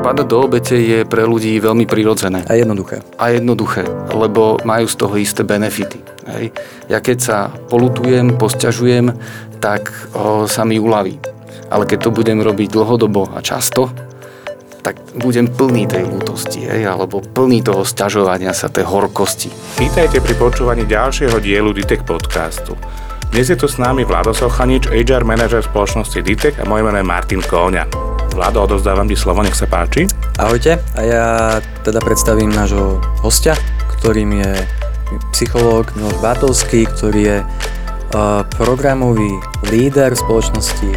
padať do obete je pre ľudí veľmi prirodzené. A jednoduché. A jednoduché, lebo majú z toho isté benefity. Hej. Ja keď sa polutujem, posťažujem, tak o, sa mi uľaví. Ale keď to budem robiť dlhodobo a často, tak budem plný tej lútosti, hej, alebo plný toho sťažovania sa, tej horkosti. Vítajte pri počúvaní ďalšieho dielu Ditek podcastu. Dnes je tu s nami Vlado Sochanič, HR manažer spoločnosti Ditek a moje meno je Martin Kóňa. Vlado, odovzdávam ti slovo, nech sa páči. Ahojte a ja teda predstavím nášho hostia, ktorým je psychológ Miloš Bátovský, ktorý je uh, programový líder spoločnosti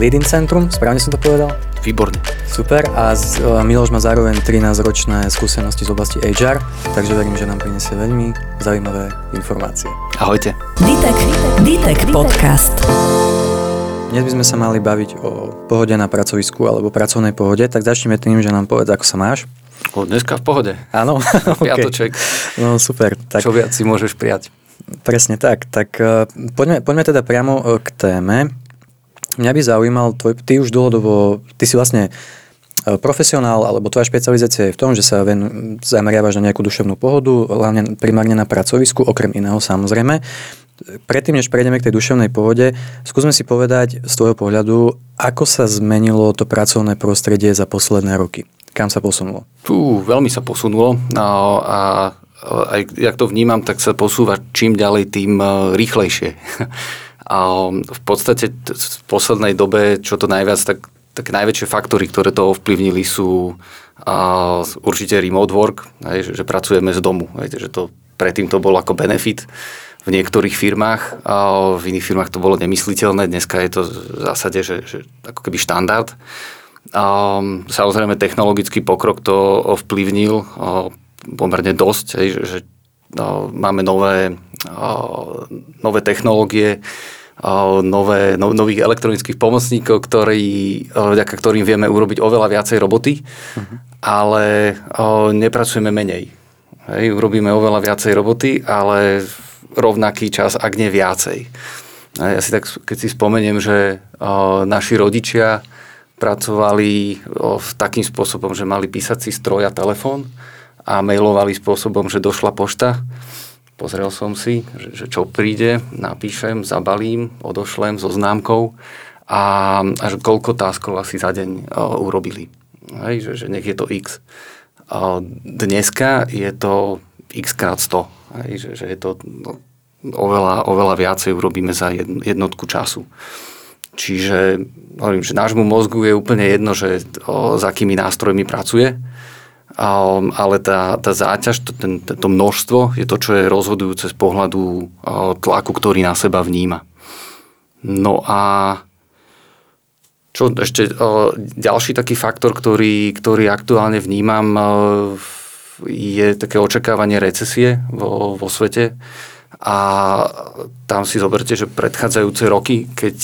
Leading Centrum, správne som to povedal? Výborne. Super a z, uh, Miloš má zároveň 13-ročné skúsenosti z oblasti HR, takže verím, že nám prinesie veľmi zaujímavé informácie. Ahojte. Ditek, Ditek podcast. Dnes by sme sa mali baviť o pohode na pracovisku alebo pracovnej pohode, tak začneme tým, že nám povedz, ako sa máš. O, dneska v pohode. Áno, Piatoček. No super. Tak... Čo viac si môžeš prijať? Presne tak. Tak uh, poďme, poďme teda priamo uh, k téme. Mňa by zaujímal tvoj, ty už dlhodobo, ty si vlastne profesionál, alebo tvoja špecializácia je v tom, že sa ven, zameriavaš na nejakú duševnú pohodu, hlavne primárne na pracovisku, okrem iného samozrejme. Predtým, než prejdeme k tej duševnej pohode, skúsme si povedať z tvojho pohľadu, ako sa zmenilo to pracovné prostredie za posledné roky. Kam sa posunulo? Fú, veľmi sa posunulo no, a aj jak to vnímam, tak sa posúva čím ďalej, tým e, rýchlejšie. A v podstate v poslednej dobe, čo to najviac, tak, tak najväčšie faktory, ktoré to ovplyvnili sú a, určite remote work, aj, že, že pracujeme z domu. Aj, že to, predtým to bolo ako benefit v niektorých firmách, a v iných firmách to bolo nemysliteľné, dneska je to v zásade, že, že ako keby štandard. A, samozrejme technologický pokrok to ovplyvnil a, pomerne dosť, aj, že, že a, máme nové, a, nové technológie, nové, no, nových elektronických pomocníkov, ktorí, vďaka ktorým vieme urobiť oveľa viacej roboty, uh-huh. ale o, nepracujeme menej. Hej, urobíme oveľa viacej roboty, ale rovnaký čas, ak nie viacej. Ja si tak, keď si spomeniem, že o, naši rodičia pracovali o, takým spôsobom, že mali písací stroj a telefón a mailovali spôsobom, že došla pošta. Pozrel som si, že, že čo príde, napíšem, zabalím, odošlem so známkou a, a že koľko táskov asi za deň o, urobili. Hej, že, že nech je to x. O, dneska je to x krát 100 Hej, že, že je to no, oveľa, oveľa viacej urobíme za jednotku času. Čiže hovorím, že nášmu mozgu je úplne jedno, že o, s akými nástrojmi pracuje, ale tá, tá záťaž, to, ten, to množstvo je to, čo je rozhodujúce z pohľadu tlaku, ktorý na seba vníma. No a čo ešte ďalší taký faktor, ktorý, ktorý aktuálne vnímam, je také očakávanie recesie vo, vo svete. A tam si zoberte, že predchádzajúce roky, keď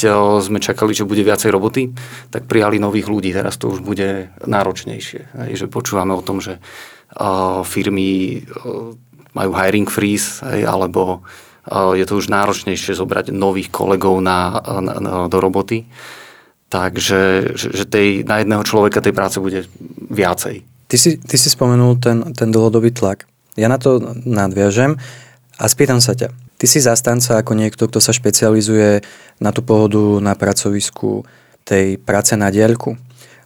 sme čakali, že bude viacej roboty, tak prijali nových ľudí. Teraz to už bude náročnejšie. Hej, že počúvame o tom, že firmy majú hiring freeze, hej, alebo je to už náročnejšie zobrať nových kolegov na, na, na, do roboty. Takže že, tej, na jedného človeka tej práce bude viacej. Ty si, ty si spomenul ten, ten dlhodobý tlak. Ja na to nadviažem a spýtam sa ťa. Ty si zastanca ako niekto, kto sa špecializuje na tú pohodu na pracovisku tej práce na diaľku?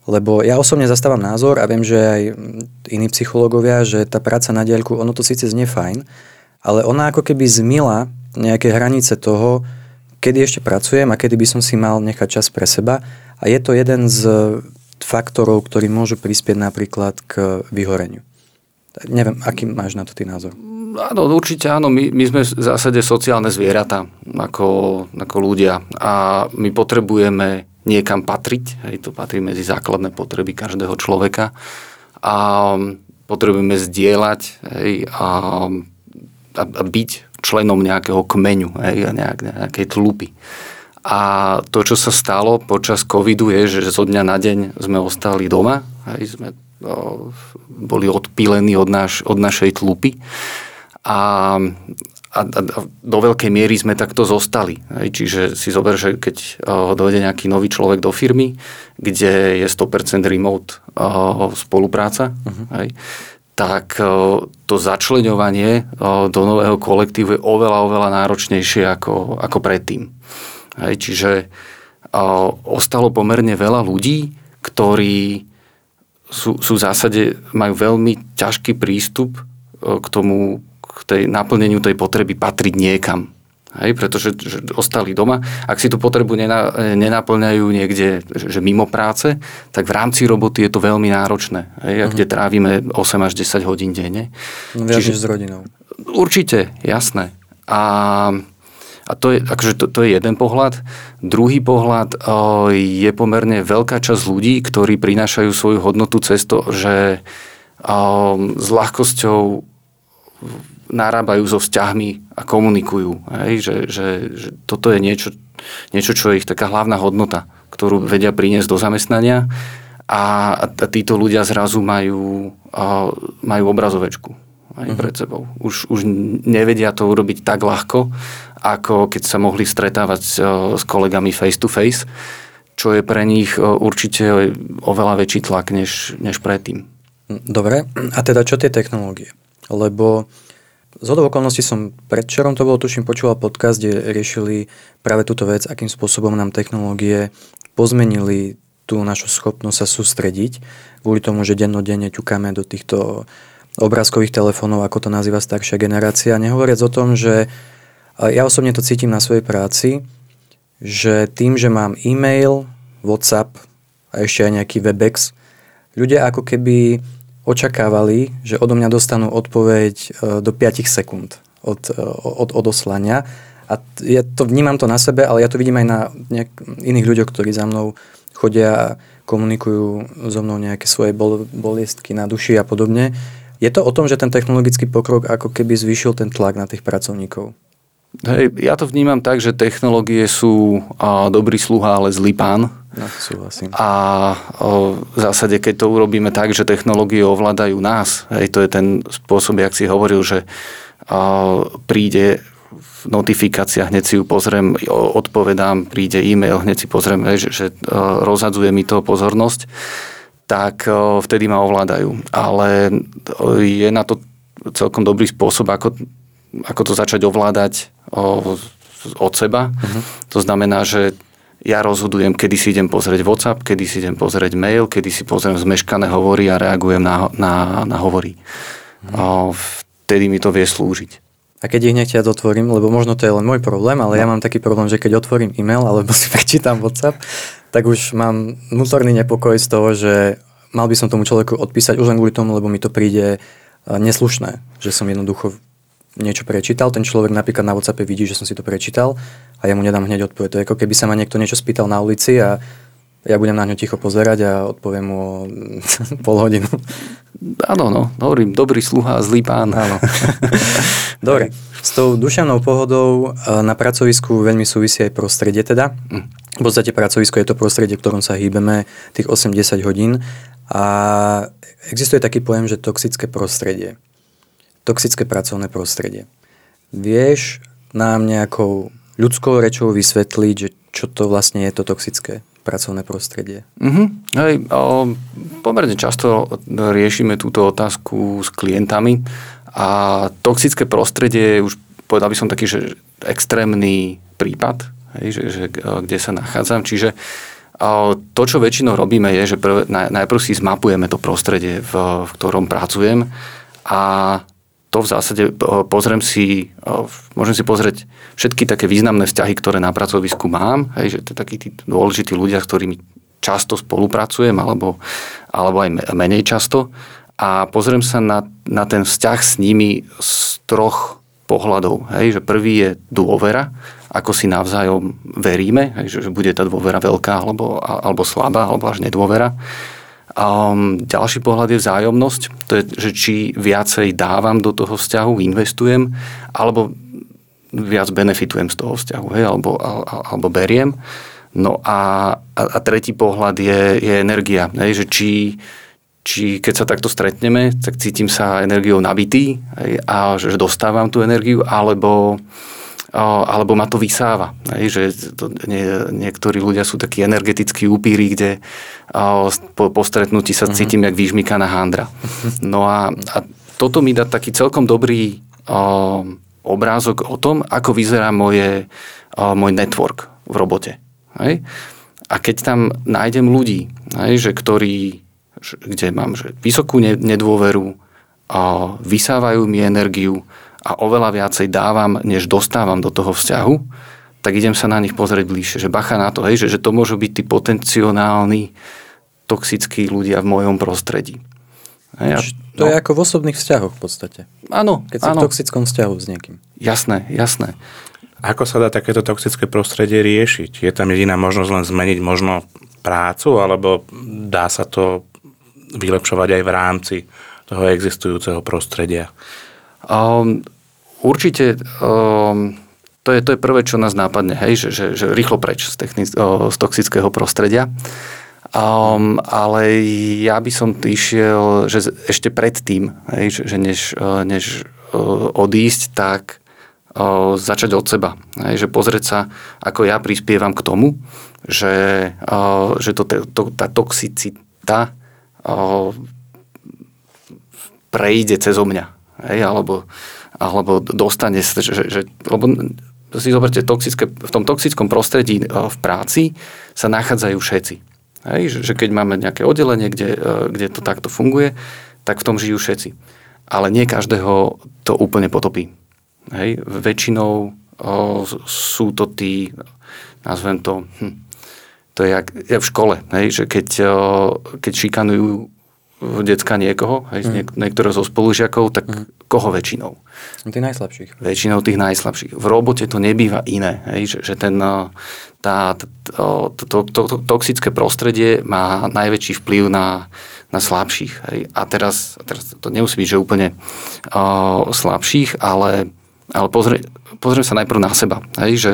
Lebo ja osobne zastávam názor a viem, že aj iní psychológovia, že tá práca na diaľku, ono to síce znie fajn, ale ona ako keby zmila nejaké hranice toho, kedy ešte pracujem a kedy by som si mal nechať čas pre seba. A je to jeden z faktorov, ktorí môžu prispieť napríklad k vyhoreniu. Neviem, aký máš na to ty názor? Áno, určite áno. My, my sme v zásade sociálne zvieratá ako, ako ľudia a my potrebujeme niekam patriť. Hej, to patrí medzi základné potreby každého človeka a potrebujeme zdieľať hej, a, a, a byť členom nejakého kmeňu, hej, nejak, nejakej tlupy. A to, čo sa stalo počas covidu, je, že zo dňa na deň sme ostali doma, aj sme boli odpílení od, naš, od našej tlupy. A, a, a, do veľkej miery sme takto zostali. Hej. Čiže si zober, že keď uh, dojde nejaký nový človek do firmy, kde je 100% remote uh, spolupráca, uh-huh. hej, tak uh, to začleňovanie uh, do nového kolektívu je oveľa, oveľa náročnejšie ako, ako predtým. Hej. Čiže uh, ostalo pomerne veľa ľudí, ktorí sú, sú v zásade, majú veľmi ťažký prístup k tomu k tej naplneniu tej potreby patriť niekam. Hej, pretože že ostali doma. Ak si tú potrebu nena, nenaplňajú niekde, že, mimo práce, tak v rámci roboty je to veľmi náročné. Hej, uh-huh. kde trávime 8 až 10 hodín denne. No viac Čiže, s rodinou. Určite, jasné. A, a to, je, akože to, to je jeden pohľad. Druhý pohľad o, je pomerne veľká časť ľudí, ktorí prinášajú svoju hodnotu cez to, že o, s ľahkosťou narábajú so vzťahmi a komunikujú. Hej? Že, že, že toto je niečo, niečo, čo je ich taká hlavná hodnota, ktorú vedia priniesť do zamestnania a, a títo ľudia zrazu majú, a, majú obrazovečku aj uh-huh. pred sebou. Už, už nevedia to urobiť tak ľahko, ako keď sa mohli stretávať s, s kolegami face to face, čo je pre nich určite oveľa väčší tlak než, než predtým. Dobre, a teda čo tie technológie? Lebo z okolností som predčerom to bolo, tuším, počúval podcast, kde riešili práve túto vec, akým spôsobom nám technológie pozmenili tú našu schopnosť sa sústrediť, kvôli tomu, že dennodenne ťukáme do týchto obrázkových telefónov, ako to nazýva staršia generácia. Nehovoriac o tom, že ja osobne to cítim na svojej práci, že tým, že mám e-mail, WhatsApp a ešte aj nejaký Webex, ľudia ako keby očakávali, že odo mňa dostanú odpoveď e, do 5 sekúnd od, e, od odoslania. A ja to vnímam to na sebe, ale ja to vidím aj na nejak iných ľuďoch, ktorí za mnou chodia a komunikujú so mnou nejaké svoje bol, boliestky na duši a podobne. Je to o tom, že ten technologický pokrok ako keby zvýšil ten tlak na tých pracovníkov? Hej, ja to vnímam tak, že technológie sú a, dobrý sluha, ale zlý pán. No, súhlasím. A o, v zásade, keď to urobíme tak, že technológie ovládajú nás, hej, to je ten spôsob, jak si hovoril, že o, príde v notifikáciách, hneď si ju pozriem, odpovedám, príde e-mail, hneď si pozriem, hej, že, že o, rozhadzuje mi to pozornosť, tak o, vtedy ma ovládajú. Ale o, je na to celkom dobrý spôsob, ako ako to začať ovládať o, od seba. Uh-huh. To znamená, že ja rozhodujem, kedy si idem pozrieť WhatsApp, kedy si idem pozrieť mail, kedy si pozriem zmeškané hovory a reagujem na, na, na hovory. Uh-huh. O, vtedy mi to vie slúžiť. A keď ich nechťať otvorím, lebo možno to je len môj problém, ale no. ja mám taký problém, že keď otvorím e-mail alebo si prečítam WhatsApp, tak už mám vnútorný nepokoj z toho, že mal by som tomu človeku odpísať už len kvôli tomu, lebo mi to príde neslušné, že som jednoducho niečo prečítal, ten človek napríklad na WhatsAppe vidí, že som si to prečítal a ja mu nedám hneď odpoveď. To je ako keby sa ma niekto niečo spýtal na ulici a ja budem na ňo ticho pozerať a odpoviem mu o pol hodinu. Áno, no, hovorím, dobrý sluha zlý pán. Áno. Dobre, s tou duševnou pohodou e, na pracovisku veľmi súvisí aj prostredie teda. Hm. V podstate pracovisko je to prostredie, v ktorom sa hýbeme tých 8-10 hodín a existuje taký pojem, že toxické prostredie toxické pracovné prostredie. Vieš nám nejakou ľudskou rečou vysvetliť, že čo to vlastne je to toxické pracovné prostredie? Mm-hmm. Hej, o, pomerne často riešime túto otázku s klientami a toxické prostredie je už povedal by som taký, že extrémny prípad, hej, že, že, kde sa nachádzam. Čiže to, čo väčšinou robíme, je, že prv, najprv si zmapujeme to prostredie, v, v ktorom pracujem a to v zásade pozriem si, môžem si pozrieť všetky také významné vzťahy, ktoré na pracovisku mám, hej, že to takí tí dôležití ľudia, s ktorými často spolupracujem, alebo, alebo aj menej často. A pozriem sa na, na ten vzťah s nimi z troch pohľadov. Hej, že prvý je dôvera, ako si navzájom veríme, hej, že, že bude tá dôvera veľká alebo, alebo slabá, alebo až nedôvera. Um, ďalší pohľad je vzájomnosť, to je, že či viacej dávam do toho vzťahu, investujem, alebo viac benefitujem z toho vzťahu, hej, alebo, alebo beriem. No a, a, a tretí pohľad je, je energia, hej, že či, či keď sa takto stretneme, tak cítim sa energiou nabitý hej, a že dostávam tú energiu, alebo, alebo ma to vysáva. Hej, že to, nie, niektorí ľudia sú takí energetickí upíri, kde po, po stretnutí sa uh-huh. cítim jak vyžmykaná handra. No a, a toto mi dá taký celkom dobrý o, obrázok o tom, ako vyzerá moje, o, môj network v robote. Hej? A keď tam nájdem ľudí, hej, že ktorí kde mám že vysokú nedôveru, a vysávajú mi energiu a oveľa viacej dávam, než dostávam do toho vzťahu, tak idem sa na nich pozrieť bližšie. Že bacha na to, hej, že, že to môžu byť tí potenciálni toxickí ľudia v mojom prostredí. Hej, to no. je ako v osobných vzťahoch v podstate. Áno. Keď si áno. v toxickom vzťahu s niekým. Jasné, jasné. Ako sa dá takéto toxické prostredie riešiť? Je tam jediná možnosť len zmeniť možno prácu, alebo dá sa to vylepšovať aj v rámci toho existujúceho prostredia? Um, určite um, to, je, to je prvé, čo nás nápadne, hej, že, že, že rýchlo preč z, technic, z toxického prostredia. Um, ale ja by som išiel, že ešte predtým, hej, že, že než, uh, než uh, odísť, tak uh, začať od seba. Hej, že pozrieť sa, ako ja prispievam k tomu, že, že to, to, tá toxicita prejde cez mňa. Hej, alebo, alebo dostane, že, že, lebo si zoberte, toxické, v tom toxickom prostredí v práci sa nachádzajú všetci. Hej, že, že keď máme nejaké oddelenie, kde, kde to takto funguje, tak v tom žijú všetci. Ale nie každého to úplne potopí. Hej, väčšinou o, sú to tí, nazvem to, hm, to je jak, jak v škole, hej, že keď, keď šikanujú decka niekoho, hej, mm. niektorého zo spolužiakov, tak mm. koho väčšinou? Tých najslabších. Väčšinou tých najslabších. V robote to nebýva iné, hej, že, že ten, tá, to, to, to, to, toxické prostredie má najväčší vplyv na, na slabších. Hej. A teraz, teraz to nemusí byť, že úplne uh, slabších, ale, ale pozrie, pozriem sa najprv na seba. Hej, že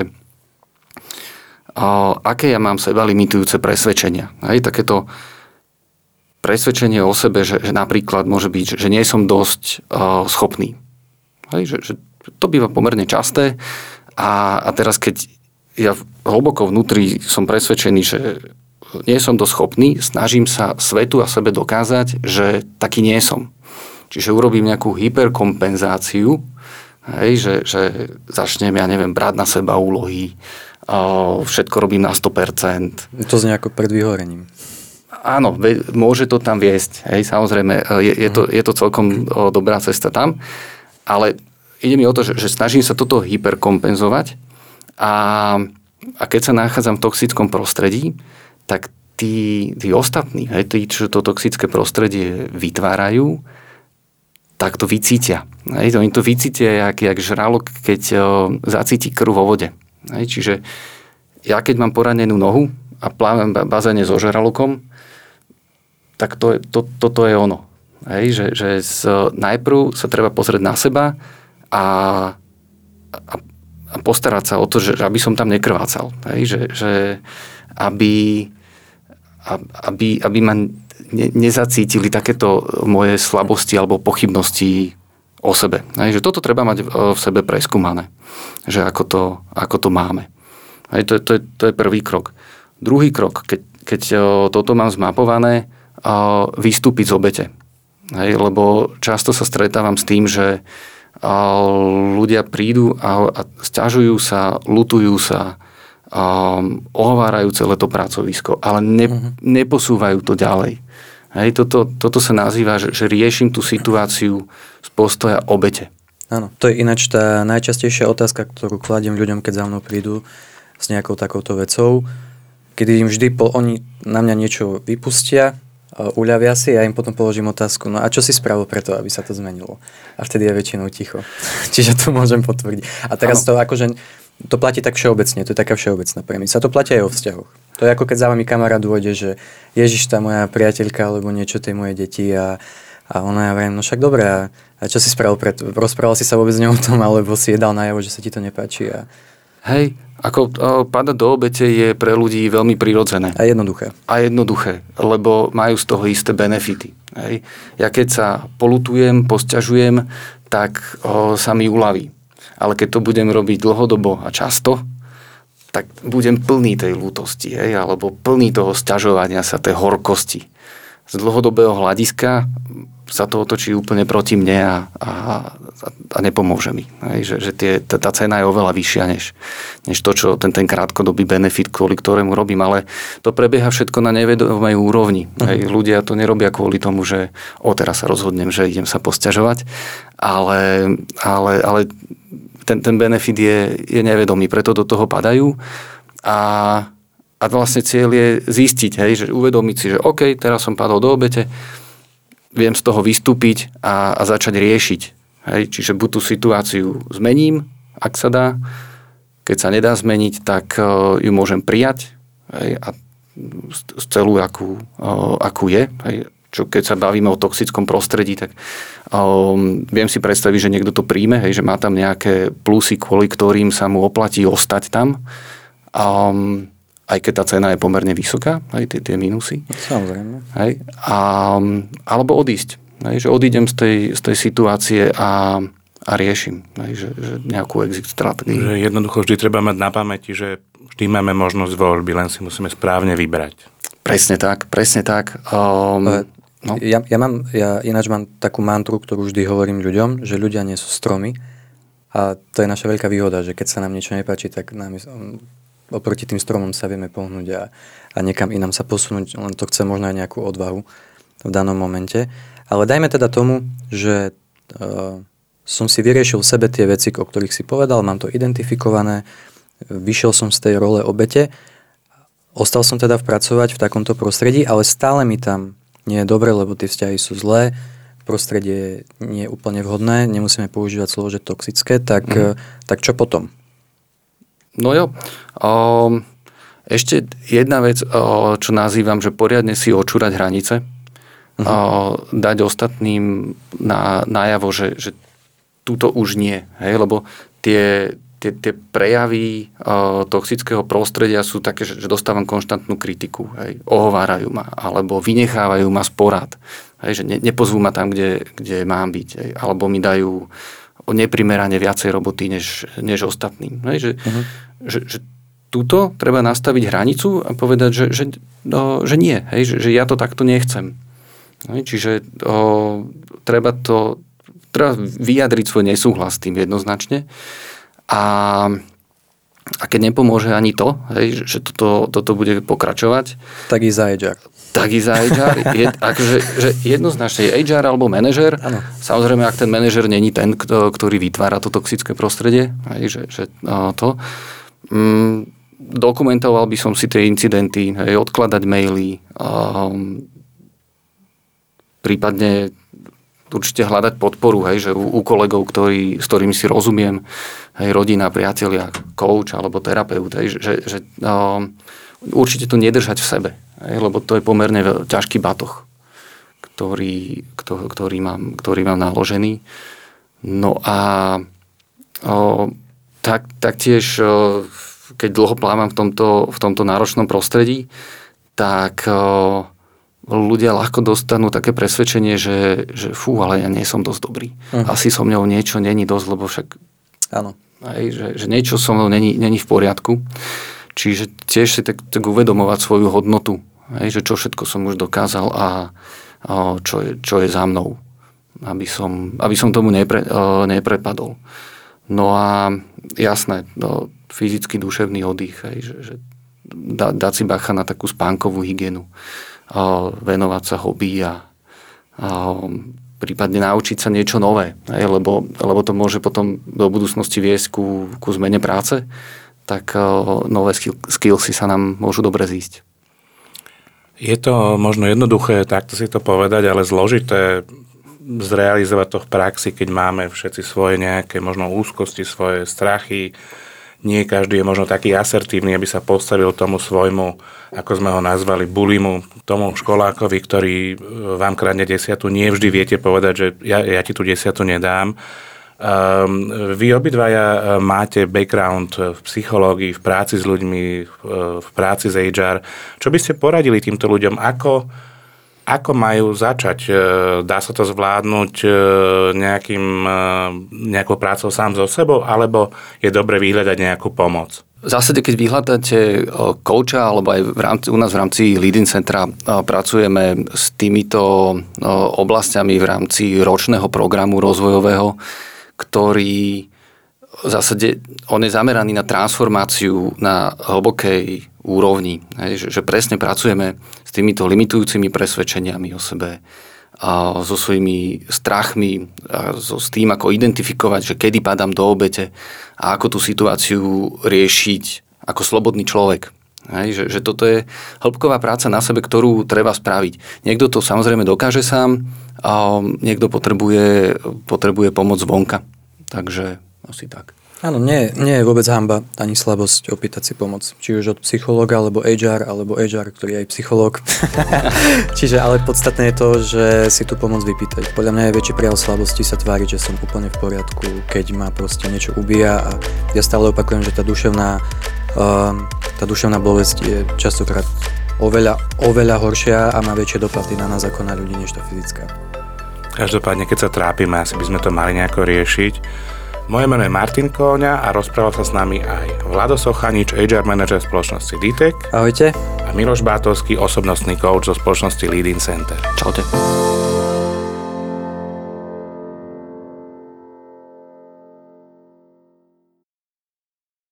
aké ja mám seba limitujúce presvedčenia. Hej, takéto presvedčenie o sebe, že, že napríklad môže byť, že nie som dosť uh, schopný. Hej, že, že to býva pomerne časté a, a teraz keď ja hlboko vnútri som presvedčený, že nie som dosť schopný, snažím sa svetu a sebe dokázať, že taký nie som. Čiže urobím nejakú hyperkompenzáciu, hej, že, že začnem, ja neviem, brať na seba úlohy, všetko robím na 100%. To znie ako pred vyhorením. Áno, môže to tam viesť. Hej, samozrejme, e, je, je, to, je to celkom dobrá cesta tam, ale ide mi o to, že, že snažím sa toto hyperkompenzovať a, a keď sa nachádzam v toxickom prostredí, tak tí, tí ostatní, hej, tí, čo to toxické prostredie vytvárajú, tak to vycítia. Hej, oni to vycítia, jak, jak žralok, keď o, zacíti krv vo vode. Hej, čiže ja keď mám poranenú nohu a plávem v bazéne so žralokom, tak to, to, toto je ono. Hej, že, že z, najprv sa treba pozrieť na seba a, a, a postarať sa o to, že, aby som tam nekrvácal. Hej, že, že aby, aby, aby ma ne, nezacítili takéto moje slabosti alebo pochybnosti o sebe. Hej, že toto treba mať v sebe preskúmané, že ako to, ako to máme. Hej, to, to, je, to je prvý krok. Druhý krok, keď, keď toto mám zmapované, vystúpiť z obete. Hej, lebo často sa stretávam s tým, že ľudia prídu a, a stiažujú sa, lutujú sa, um, ohovárajú celé to pracovisko, ale ne, uh-huh. neposúvajú to ďalej. Hej, toto, toto sa nazýva, že, že riešim tú situáciu z postoja obete. Áno, to je ináč tá najčastejšia otázka, ktorú kladiem ľuďom, keď za mnou prídu s nejakou takouto vecou, kedy im vždy po, oni na mňa niečo vypustia, uľavia si a ja im potom položím otázku, no a čo si spravil preto, aby sa to zmenilo? A vtedy je väčšinou ticho. Čiže to môžem potvrdiť. A teraz ano. to akože, to platí tak všeobecne, to je taká všeobecná premisa. To platí aj o vzťahoch. To je ako keď za vami kamarát dôjde, že Ježiš, tá moja priateľka alebo niečo tej moje deti a, a ona ja vrajím, no však dobré, a, a čo si spravil preto? Rozprával si sa vôbec s ňou o tom, alebo si je dal najavo, že sa ti to nepáči a Hej, ako padať do obete je pre ľudí veľmi prirodzené. A jednoduché. A jednoduché, lebo majú z toho isté benefity. Hej. Ja keď sa polutujem, posťažujem, tak o, sa mi uľaví. Ale keď to budem robiť dlhodobo a často, tak budem plný tej lútosti, hej, alebo plný toho sťažovania sa, tej horkosti. Z dlhodobého hľadiska sa to otočí úplne proti mne a, a, a nepomôže mi. Hej, že, že tie, tá, tá cena je oveľa vyššia než, než to, čo ten, ten krátkodobý benefit, kvôli ktorému robím. Ale to prebieha všetko na nevedomej úrovni. Hej, uh-huh. ľudia to nerobia kvôli tomu, že o teraz sa rozhodnem, že idem sa posťažovať, ale, ale, ale ten, ten benefit je, je nevedomý, preto do toho padajú a a vlastne cieľ je zistiť, hej, že uvedomiť si, že OK, teraz som padol do obete, viem z toho vystúpiť a, a začať riešiť. Hej? Čiže buď tú situáciu zmením, ak sa dá, keď sa nedá zmeniť, tak uh, ju môžem prijať hej? a celú, akú, uh, akú je. Hej? Čo keď sa bavíme o toxickom prostredí, tak um, viem si predstaviť, že niekto to príjme, hej, že má tam nejaké plusy, kvôli ktorým sa mu oplatí ostať tam. Um, aj keď tá cena je pomerne vysoká, aj tie, tie minusy. Samozrejme. Hej, a, alebo odísť. Hej, že odídem z tej, z tej situácie a, a riešim hej, že, že nejakú exit stratégiu. Že jednoducho vždy treba mať na pamäti, že vždy máme možnosť voľby, len si musíme správne vybrať. Presne tak, presne tak. Um, no. ja, ja, mám, ja ináč mám takú mantru, ktorú vždy hovorím ľuďom, že ľudia nie sú stromy a to je naša veľká výhoda, že keď sa nám niečo nepáči, tak nám oproti tým stromom sa vieme pohnúť a, a niekam inám sa posunúť, len to chce možno aj nejakú odvahu v danom momente. Ale dajme teda tomu, že uh, som si vyriešil v sebe tie veci, o ktorých si povedal, mám to identifikované, vyšiel som z tej role obete, ostal som teda pracovať v takomto prostredí, ale stále mi tam nie je dobre, lebo tie vzťahy sú zlé, prostredie nie je úplne vhodné, nemusíme používať slovo, že toxické, tak, mm. tak čo potom? No jo. Um, ešte jedna vec, uh, čo nazývam, že poriadne si očúrať hranice. Uh-huh. Uh, dať ostatným na, najavo, že, že túto už nie. Hej? Lebo tie, tie, tie prejavy uh, toxického prostredia sú také, že, že dostávam konštantnú kritiku. Hej? Ohovárajú ma, alebo vynechávajú ma z porad. Hej? Že ne, nepozvú ma tam, kde, kde mám byť. Hej? Alebo mi dajú neprimerane viacej roboty než, než ostatným. Hej? Že, uh-huh že, že tuto treba nastaviť hranicu a povedať, že, že, no, že nie, hej, že, že ja to takto nechcem. Hej, čiže o, treba to treba vyjadriť svoj nesúhlas s tým jednoznačne a, a keď nepomôže ani to, hej, že toto, toto bude pokračovať, tak i za HR. Tak i za HR. Je, akože, že jednoznačne je HR alebo manažer. Ano. Samozrejme, ak ten manažer není ten, ktorý vytvára to toxické prostredie, hej, že, že o, to, Mm, dokumentoval by som si tie incidenty, hej, odkladať maily, um, prípadne určite hľadať podporu, hej, že u, u kolegov, ktorý, s ktorými si rozumiem, hej, rodina, priatelia, coach alebo terapeut, hej, že, že um, určite to nedržať v sebe, hej, lebo to je pomerne ťažký batoh, ktorý, ktorý, mám, ktorý mám naložený. No a o, tak, taktiež, keď dlho plávam v tomto, v tomto náročnom prostredí, tak ľudia ľahko dostanú také presvedčenie, že, že fú, ale ja nie som dosť dobrý. Uh-huh. Asi so mňou niečo není dosť, lebo však... Áno. Aj, že, že niečo so mnou není, není v poriadku. Čiže tiež si tak, tak uvedomovať svoju hodnotu. Aj, že čo všetko som už dokázal a, a čo, je, čo je za mnou. Aby som, aby som tomu nepre, neprepadol. No a jasné, no, fyzický, duševný oddych, hej, že, že da, dať si bacha na takú spánkovú hygienu, venovať sa hobby a, a prípadne naučiť sa niečo nové, hej, lebo, lebo to môže potom do budúcnosti viesť ku, ku zmene práce, tak a, nové skill, skillsy sa nám môžu dobre zísť. Je to možno jednoduché takto si to povedať, ale zložité zrealizovať to v praxi, keď máme všetci svoje nejaké možno úzkosti, svoje strachy. Nie každý je možno taký asertívny, aby sa postavil tomu svojmu, ako sme ho nazvali, bulimu, tomu školákovi, ktorý e, vám kradne desiatu. Nie vždy viete povedať, že ja, ja ti tú desiatu nedám. Um, vy obidvaja máte background v psychológii, v práci s ľuďmi, v práci s HR. Čo by ste poradili týmto ľuďom? Ako, ako majú začať? Dá sa to zvládnuť nejakým, nejakou prácou sám so sebou, alebo je dobre vyhľadať nejakú pomoc? V zásade, keď vyhľadáte kouča, alebo aj v rámci, u nás v rámci Leading Centra pracujeme s týmito oblastiami v rámci ročného programu rozvojového, ktorý v zásade on je zameraný na transformáciu na hlbokej úrovni. Hej, že, že presne pracujeme s týmito limitujúcimi presvedčeniami o sebe, a so svojimi strachmi, a so, s tým, ako identifikovať, že kedy padám do obete a ako tú situáciu riešiť ako slobodný človek. Hej, že, že toto je hĺbková práca na sebe, ktorú treba spraviť. Niekto to samozrejme dokáže sám, a niekto potrebuje, potrebuje pomoc zvonka. Takže asi tak. Áno, nie, nie je vôbec hamba ani slabosť opýtať si pomoc. Či už od psychológa, alebo HR, alebo HR, ktorý je aj psychológ. Čiže ale podstatné je to, že si tú pomoc vypýtať. Podľa mňa je väčší prejav slabosti sa tváriť, že som úplne v poriadku, keď ma proste niečo ubíja a ja stále opakujem, že tá duševná, uh, tá duševná bolesť je častokrát oveľa, oveľa horšia a má väčšie dopady na nás ako na ľudí, než tá fyzická. Každopádne, keď sa trápime, asi by sme to mali nejako riešiť. Moje meno je Martin Kóňa a rozprával sa s nami aj Vlado Sochanič, HR manager spoločnosti DTEC. Ahojte. A Miloš Bátovský, osobnostný coach zo spoločnosti Leading Center. Čaute.